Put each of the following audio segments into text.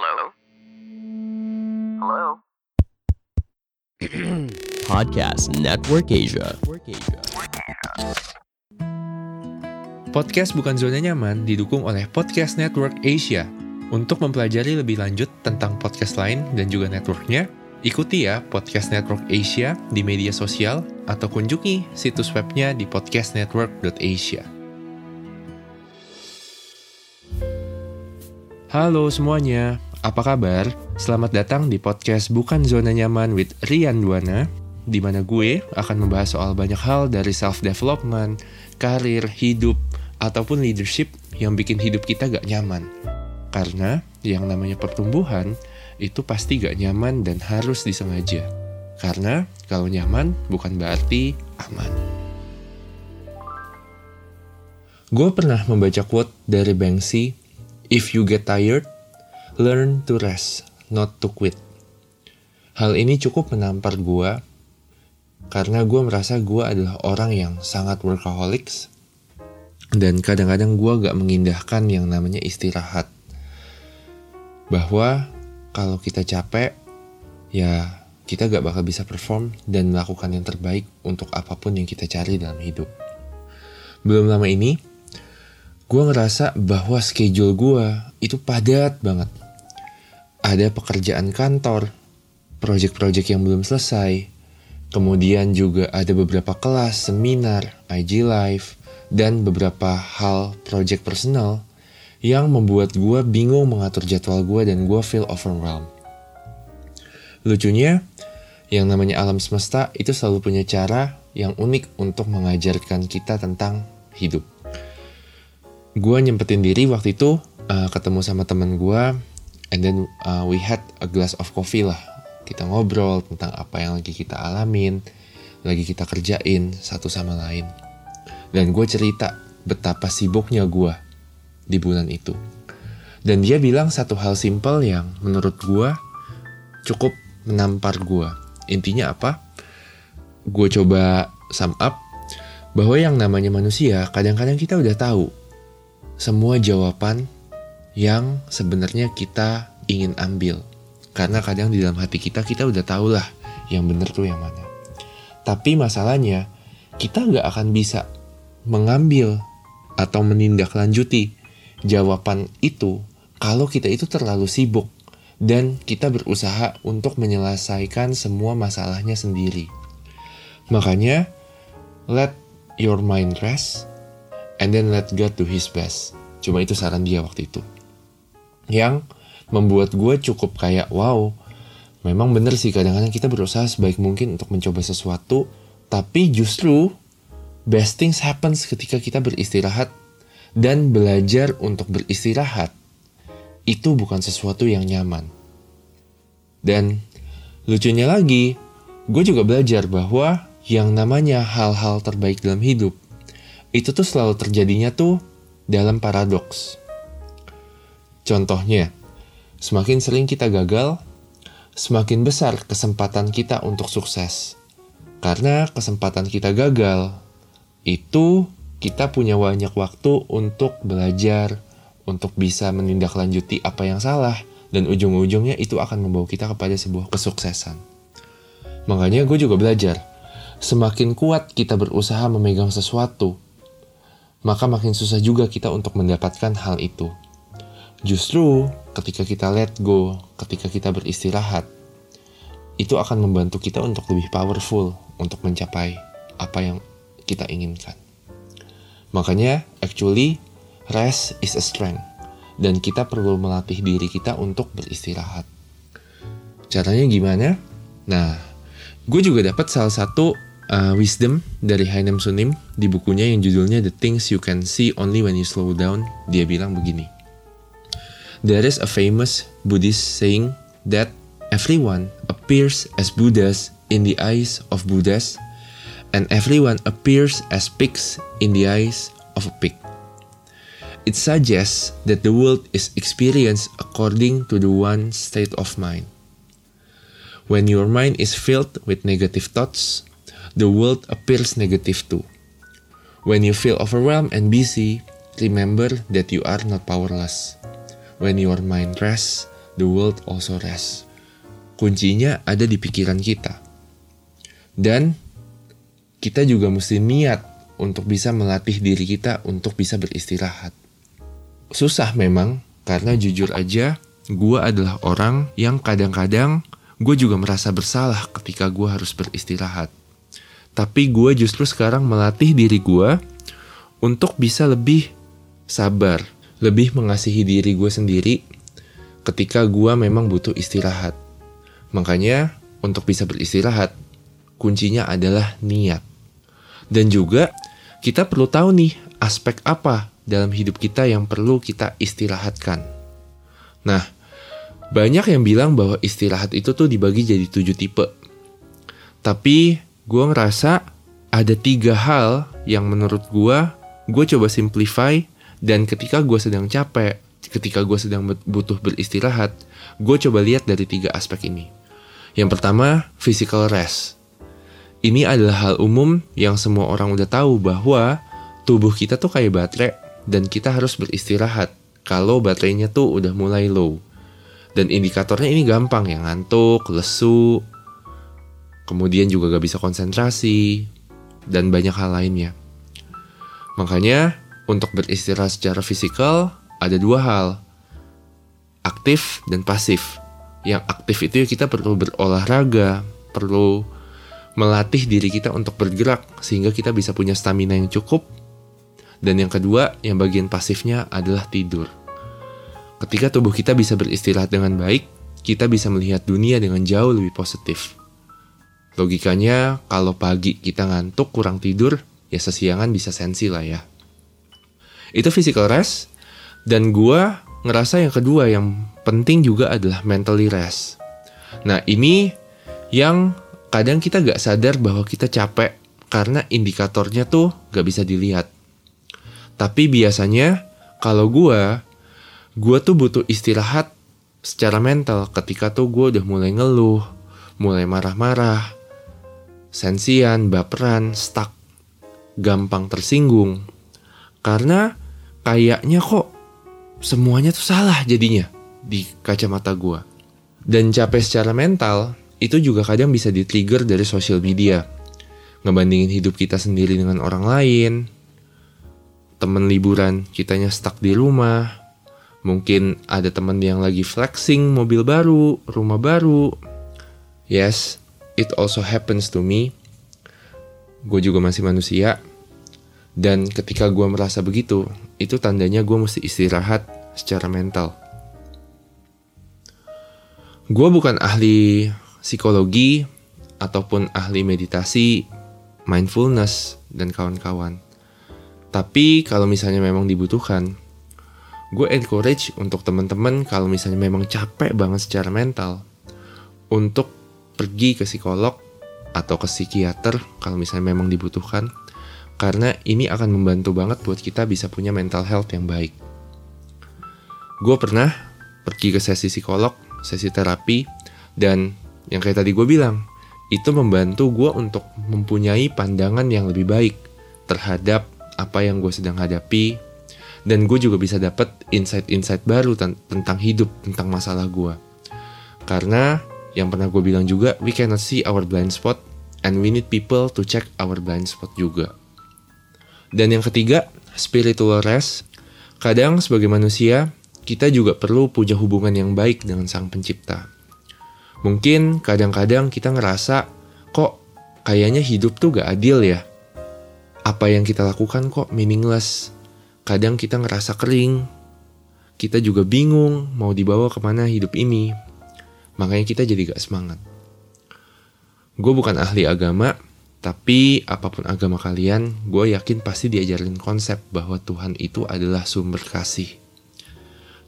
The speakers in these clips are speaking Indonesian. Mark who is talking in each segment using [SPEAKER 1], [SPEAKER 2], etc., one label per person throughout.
[SPEAKER 1] Hello? Hello?
[SPEAKER 2] Podcast Network Asia.
[SPEAKER 3] Podcast Bukan Zona Nyaman didukung oleh Podcast Network Asia. Untuk mempelajari lebih lanjut tentang podcast lain dan juga networknya, ikuti ya Podcast Network Asia di media sosial atau kunjungi situs webnya di podcastnetwork.asia. Halo semuanya, apa kabar? Selamat datang di podcast Bukan Zona Nyaman with Rian Duana, di mana gue akan membahas soal banyak hal dari self-development, karir, hidup, ataupun leadership yang bikin hidup kita gak nyaman. Karena yang namanya pertumbuhan itu pasti gak nyaman dan harus disengaja. Karena kalau nyaman bukan berarti aman. Gue pernah membaca quote dari Banksy, If you get tired, learn to rest, not to quit. Hal ini cukup menampar gue karena gue merasa gue adalah orang yang sangat workaholics dan kadang-kadang gue gak mengindahkan yang namanya istirahat bahwa kalau kita capek, ya kita gak bakal bisa perform dan melakukan yang terbaik untuk apa pun yang kita cari dalam hidup. Belum lama ini, gue ngerasa bahwa schedule gue itu padat banget. Ada pekerjaan kantor, project-project yang belum selesai, kemudian juga ada beberapa kelas, seminar, IG Live, dan beberapa hal project personal yang membuat gue bingung mengatur jadwal gue dan gue feel overwhelmed. Lucunya, yang namanya alam semesta itu selalu punya cara yang unik untuk mengajarkan kita tentang hidup. Gue nyempetin diri waktu itu uh, ketemu sama temen gue, and then uh, we had a glass of coffee lah. Kita ngobrol tentang apa yang lagi kita alamin, lagi kita kerjain satu sama lain. Dan gue cerita betapa sibuknya gue di bulan itu. Dan dia bilang satu hal simpel yang menurut gue cukup menampar gue. Intinya apa? Gue coba sum up bahwa yang namanya manusia kadang-kadang kita udah tahu semua jawaban yang sebenarnya kita ingin ambil. Karena kadang di dalam hati kita kita udah tahu lah yang bener tuh yang mana. Tapi masalahnya kita nggak akan bisa mengambil atau menindaklanjuti jawaban itu kalau kita itu terlalu sibuk dan kita berusaha untuk menyelesaikan semua masalahnya sendiri. Makanya, let your mind rest and then let God do his best. Cuma itu saran dia waktu itu. Yang membuat gue cukup kayak, wow, memang bener sih kadang-kadang kita berusaha sebaik mungkin untuk mencoba sesuatu, tapi justru best things happens ketika kita beristirahat dan belajar untuk beristirahat itu bukan sesuatu yang nyaman. Dan lucunya lagi, gue juga belajar bahwa yang namanya hal-hal terbaik dalam hidup itu tuh selalu terjadinya tuh dalam paradoks. Contohnya, semakin sering kita gagal, semakin besar kesempatan kita untuk sukses. Karena kesempatan kita gagal, itu kita punya banyak waktu untuk belajar, untuk bisa menindaklanjuti apa yang salah, dan ujung-ujungnya itu akan membawa kita kepada sebuah kesuksesan. Makanya gue juga belajar, semakin kuat kita berusaha memegang sesuatu, maka makin susah juga kita untuk mendapatkan hal itu. Justru ketika kita let go, ketika kita beristirahat, itu akan membantu kita untuk lebih powerful untuk mencapai apa yang kita inginkan. Makanya, actually, rest is a strength. Dan kita perlu melatih diri kita untuk beristirahat. Caranya gimana? Nah, gue juga dapat salah satu uh, wisdom dari Hainem Sunim di bukunya yang judulnya The Things You Can See Only When You Slow Down. Dia bilang begini. There is a famous Buddhist saying that everyone appears as Buddhas in the eyes of Buddhas and everyone appears as pigs in the eyes of a pig. It suggests that the world is experienced according to the one state of mind. When your mind is filled with negative thoughts, the world appears negative too. When you feel overwhelmed and busy, remember that you are not powerless. When your mind rests, the world also rests. Kuncinya ada di pikiran kita. Dan kita juga mesti niat untuk bisa melatih diri kita untuk bisa beristirahat. Susah memang, karena jujur aja, gue adalah orang yang kadang-kadang gue juga merasa bersalah ketika gue harus beristirahat. Tapi gue justru sekarang melatih diri gue untuk bisa lebih sabar, lebih mengasihi diri gue sendiri ketika gue memang butuh istirahat. Makanya, untuk bisa beristirahat, kuncinya adalah niat. Dan juga kita perlu tahu nih aspek apa dalam hidup kita yang perlu kita istirahatkan. Nah, banyak yang bilang bahwa istirahat itu tuh dibagi jadi tujuh tipe. Tapi gue ngerasa ada tiga hal yang menurut gue, gue coba simplify dan ketika gue sedang capek, ketika gue sedang butuh beristirahat, gue coba lihat dari tiga aspek ini. Yang pertama, physical rest. Ini adalah hal umum yang semua orang udah tahu bahwa tubuh kita tuh kayak baterai dan kita harus beristirahat kalau baterainya tuh udah mulai low. Dan indikatornya ini gampang ya, ngantuk, lesu, kemudian juga gak bisa konsentrasi, dan banyak hal lainnya. Makanya, untuk beristirahat secara fisikal, ada dua hal. Aktif dan pasif. Yang aktif itu ya kita perlu berolahraga, perlu melatih diri kita untuk bergerak sehingga kita bisa punya stamina yang cukup. Dan yang kedua, yang bagian pasifnya adalah tidur. Ketika tubuh kita bisa beristirahat dengan baik, kita bisa melihat dunia dengan jauh lebih positif. Logikanya, kalau pagi kita ngantuk kurang tidur, ya sesiangan bisa sensi lah ya. Itu physical rest, dan gua ngerasa yang kedua yang penting juga adalah mentally rest. Nah ini yang kadang kita gak sadar bahwa kita capek karena indikatornya tuh gak bisa dilihat. Tapi biasanya kalau gue, gue tuh butuh istirahat secara mental ketika tuh gue udah mulai ngeluh, mulai marah-marah, sensian, baperan, stuck, gampang tersinggung. Karena kayaknya kok semuanya tuh salah jadinya di kacamata gue. Dan capek secara mental itu juga kadang bisa di-trigger dari sosial media. Ngebandingin hidup kita sendiri dengan orang lain, temen liburan kitanya stuck di rumah, mungkin ada temen yang lagi flexing mobil baru, rumah baru. Yes, it also happens to me. Gue juga masih manusia, dan ketika gue merasa begitu, itu tandanya gue mesti istirahat secara mental. Gue bukan ahli psikologi ataupun ahli meditasi, mindfulness, dan kawan-kawan. Tapi kalau misalnya memang dibutuhkan, gue encourage untuk teman-teman kalau misalnya memang capek banget secara mental, untuk pergi ke psikolog atau ke psikiater kalau misalnya memang dibutuhkan, karena ini akan membantu banget buat kita bisa punya mental health yang baik. Gue pernah pergi ke sesi psikolog, sesi terapi, dan yang kayak tadi gue bilang, itu membantu gue untuk mempunyai pandangan yang lebih baik terhadap apa yang gue sedang hadapi, dan gue juga bisa dapat insight-insight baru tentang hidup, tentang masalah gue. Karena yang pernah gue bilang juga, we cannot see our blind spot, and we need people to check our blind spot juga. Dan yang ketiga, spiritual rest. Kadang sebagai manusia, kita juga perlu punya hubungan yang baik dengan sang pencipta. Mungkin kadang-kadang kita ngerasa, kok kayaknya hidup tuh gak adil ya. Apa yang kita lakukan kok meaningless. Kadang kita ngerasa kering. Kita juga bingung mau dibawa ke mana hidup ini. Makanya kita jadi gak semangat. Gue bukan ahli agama, tapi apa pun agama kalian, gue yakin pasti diajarin konsep bahwa Tuhan itu adalah sumber kasih.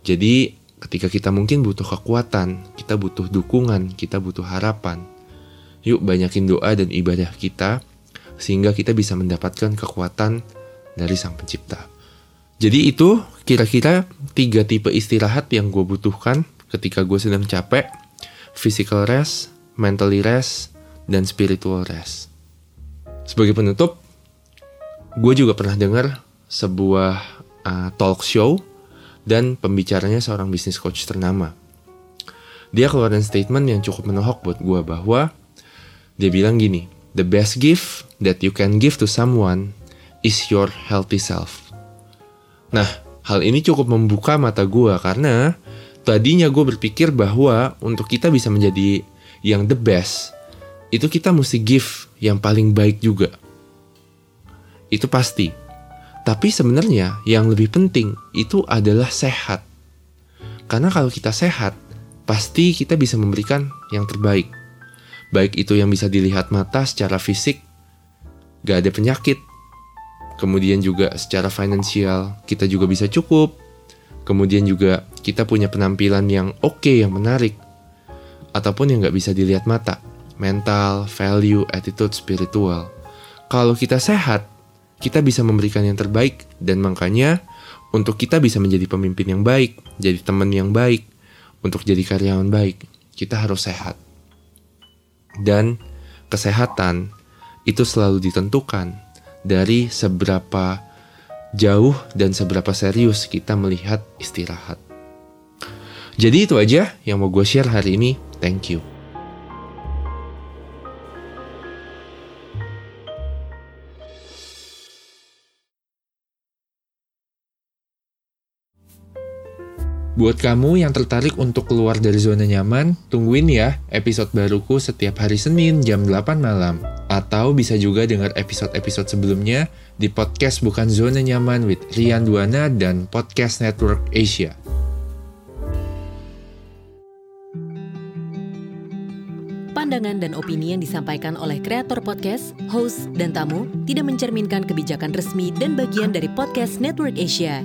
[SPEAKER 3] Jadi Ketika kita mungkin butuh kekuatan, kita butuh dukungan, kita butuh harapan. Yuk banyakin doa dan ibadah kita sehingga kita bisa mendapatkan kekuatan dari Sang Pencipta. Jadi itu kira-kira tiga tipe istirahat yang gue butuhkan ketika gue sedang capek, physical rest, mentally rest, dan spiritual rest. Sebagai penutup, gue juga pernah dengar sebuah uh, talk show dan pembicaranya seorang bisnis coach ternama. dia keluarin statement yang cukup menohok buat gue bahwa dia bilang gini, the best gift that you can give to someone is your healthy self. Nah, hal ini cukup membuka mata gue karena tadinya gue berpikir bahwa untuk kita bisa menjadi yang the best, itu kita mesti give yang paling baik juga. Itu pasti. Tapi sebenarnya yang lebih penting itu adalah sehat. Karena kalau kita sehat, pasti kita bisa memberikan yang terbaik. Baik itu yang bisa dilihat mata secara fisik, gak ada penyakit. Kemudian juga secara finansial, kita juga bisa cukup. Kemudian juga kita punya penampilan yang oke, okay, yang menarik. Ataupun yang gak bisa dilihat mata. Mental, value, attitude, spiritual. Kalau kita sehat, kita bisa memberikan yang terbaik. Dan makanya untuk kita bisa menjadi pemimpin yang baik, jadi teman yang baik, untuk jadi karyawan baik, kita harus sehat. Dan kesehatan itu selalu ditentukan dari seberapa jauh dan seberapa serius kita melihat istirahat. Jadi itu aja yang mau gue share hari ini. Thank you. Buat kamu yang tertarik untuk keluar dari zona nyaman, tungguin ya episode baruku setiap hari Senin jam 8 malam. Atau bisa juga dengar episode-episode sebelumnya di podcast Bukan Zona Nyaman with Rian Duana dan Podcast Network Asia.
[SPEAKER 4] Pandangan dan opini yang disampaikan oleh kreator podcast, host, dan tamu tidak mencerminkan kebijakan resmi dan bagian dari Podcast Network Asia.